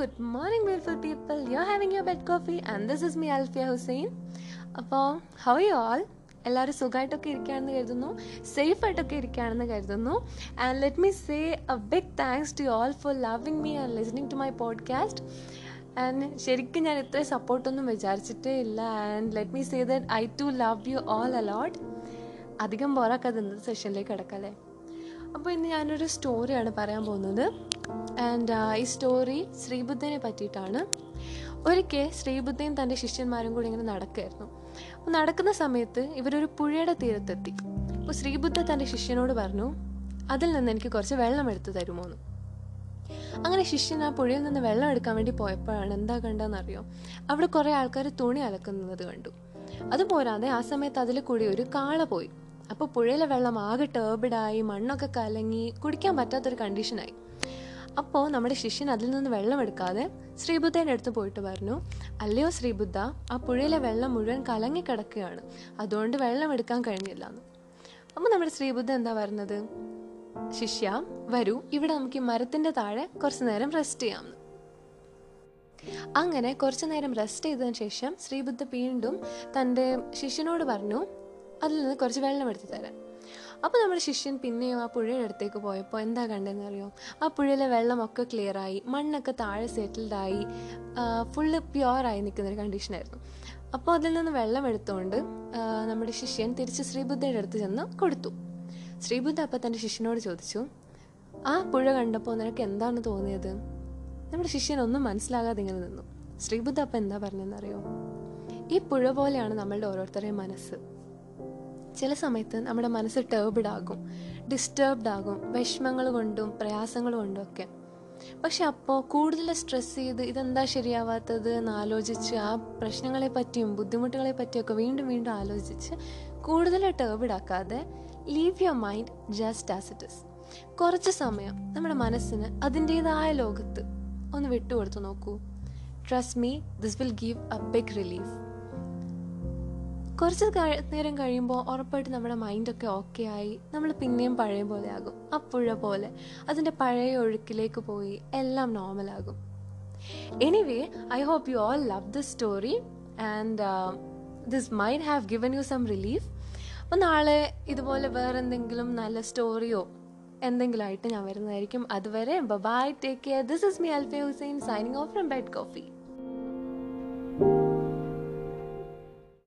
good beautiful beautiful you are having your bed coffee and this is me Alfiya Hussain അപ്പോൾ how you all എല്ലാവരും സുഖമായിട്ടൊക്കെ ഇരിക്കുകയാണെന്ന് കരുതുന്നു. Safe ആയിട്ടൊക്കെ ഇരിക്കുകയാണെന്ന് കരുതുന്നു. And let me say a big thanks to all for loving me and listening to my podcast and ശരിക്കും ഞാൻ ഇത്രയും സപ്പോർട്ടൊന്നും വിചാരിച്ചിട്ടേ ഇല്ല. And let me say I to love you all a lot അധികം ഇന്നത്തെ സെഷനിലേക്ക് കിടക്കല്ലേ അപ്പോൾ ഇന്ന് ഞാനൊരു സ്റ്റോറിയാണ് പറയാൻ പോകുന്നത്. ആൻഡ് ഈ സ്റ്റോറി ശ്രീബുദ്ധനെ പറ്റിയിട്ടാണ്. ഒരിക്കൽ ശ്രീബുദ്ധയും തന്റെ ശിഷ്യന്മാരും കൂടി ഇങ്ങനെ നടക്കുകയായിരുന്നു അപ്പോൾ നടക്കുന്ന സമയത്ത് ഇവരൊരു പുഴയുടെ തീരത്തെത്തി. അപ്പോൾ ശ്രീബുദ്ധ തന്റെ ശിഷ്യനോട് പറഞ്ഞു അതിൽ നിന്ന് എനിക്ക് കുറച്ച് വെള്ളം എടുത്തു തരുമോ എന്ന് അങ്ങനെ ശിഷ്യൻ ആ പുഴയിൽ നിന്ന് വെള്ളം എടുക്കാൻ വേണ്ടി പോയപ്പോഴാണ് എന്താ കണ്ടതെന്നറിയോ? അവിടെ കുറേ ആൾക്കാർ തുണി അലക്കുന്നത് കണ്ടു. അതുപോരാതെ ആ സമയത്ത് അതിൽ കൂടി ഒരു കാള പോയി. അപ്പോൾ പുഴയിലെ വെള്ളം ആകെ ടേബിഡായി മണ്ണൊക്കെ കലങ്ങി കുടിക്കാൻ പറ്റാത്തൊരു കണ്ടീഷനായി അപ്പോൾ നമ്മുടെ ശിഷ്യൻ അതിൽ നിന്ന് വെള്ളം എടുക്കാതെ ശ്രീബുദ്ധയുടെ അടുത്ത് പോയിട്ട് പറഞ്ഞു അല്ലയോ ശ്രീബുദ്ധ ആ പുഴയിലെ വെള്ളം മുഴുവൻ കലങ്ങി കിടക്കുകയാണ് അതുകൊണ്ട് വെള്ളം എടുക്കാൻ കഴിഞ്ഞില്ല എന്ന് അപ്പോൾ നമ്മുടെ ശ്രീബുദ്ധ എന്താ പറഞ്ഞത്? ശിഷ്യ വരൂ ഇവിടെ നമുക്ക് ഈ മരത്തിന്റെ താഴെ കുറച്ച് നേരം റെസ്റ്റ് ചെയ്യാമെന്ന് അങ്ങനെ കുറച്ചു നേരം റെസ്റ്റ് ചെയ്തതിന് ശേഷം ശ്രീബുദ്ധ വീണ്ടും തന്റെ ശിഷ്യനോട് പറഞ്ഞു അതിൽ നിന്ന് കുറച്ച് വെള്ളം എടുത്ത് തരാൻ. അപ്പോൾ നമ്മുടെ ശിഷ്യൻ പിന്നെയും ആ പുഴയുടെ അടുത്തേക്ക് പോയപ്പോൾ എന്താ കണ്ടതെന്ന് അറിയോ? ആ പുഴയിലെ വെള്ളമൊക്കെ ക്ലിയറായി മണ്ണൊക്കെ താഴെ സെറ്റിൽഡായി ഫുള്ള് പ്യുവറായി നിൽക്കുന്നൊരു കണ്ടീഷനായിരുന്നു അപ്പോൾ അതിൽ നിന്ന് വെള്ളം എടുത്തുകൊണ്ട് നമ്മുടെ ശിഷ്യൻ തിരിച്ച് ശ്രീബുദ്ധയുടെ അടുത്ത് ചെന്ന് കൊടുത്തു. ശ്രീബുദ്ധ അപ്പം തന്റെ ശിഷ്യനോട് ചോദിച്ചു ആ പുഴ കണ്ടപ്പോൾ നിനക്ക് എന്താണ് തോന്നിയത്? നമ്മുടെ ശിഷ്യൻ ഒന്നും മനസ്സിലാകാതെ ഇങ്ങനെ നിന്നു. ശ്രീബുദ്ധ അപ്പം എന്താ പറഞ്ഞതെന്നറിയോ ഈ പുഴ പോലെയാണ് നമ്മളുടെ ഓരോരുത്തരുടെയും മനസ്സ്. ചില സമയത്ത് നമ്മുടെ മനസ്സ് ടേബിഡ് ആകും. ഡിസ്റ്റർബ്ഡ് ആകും. വിഷമങ്ങൾ കൊണ്ടും പ്രയാസങ്ങൾ കൊണ്ടും ഒക്കെ. പക്ഷെ അപ്പോൾ കൂടുതൽ സ്ട്രെസ് ചെയ്ത് ഇതെന്താ ശരിയാവാത്തത് എന്ന് ആലോചിച്ച് ആ പ്രശ്നങ്ങളെ പറ്റിയും ബുദ്ധിമുട്ടുകളെ പറ്റിയൊക്കെ വീണ്ടും വീണ്ടും ആലോചിച്ച് കൂടുതൽ ടേബിഡ് ആക്കാതെ leave your mind just as it is കുറച്ച് സമയം നമ്മുടെ മനസ്സിന് അതിന്റെതായ ലോകത്ത് ഒന്ന് വിട്ടുകൊടുത്തു നോക്കൂ. Trust me this will give a big relief കുറച്ച് നേരം കഴിയുമ്പോൾ ഉറപ്പായിട്ട് നമ്മുടെ മൈൻഡൊക്കെ ഓക്കെ ആയി നമ്മൾ പിന്നെയും പഴയ പോലെ ആകും. അപ്പോഴ പോലെ. അതിന്റെ പഴയ ഒഴുക്കിലേക്ക് പോയി എല്ലാം നോർമലാകും anyway I hope you all love this story and this mind have given you some relief അപ്പോൾ നാളെ ഇതുപോലെ വേറെ എന്തെങ്കിലും നല്ല സ്റ്റോറിയോ എന്തെങ്കിലും ആയിട്ട് ഞാൻ വരുന്നതായിരിക്കും. അതുവരെ bye take care this is me Alfa Hussain signing off from bed coffee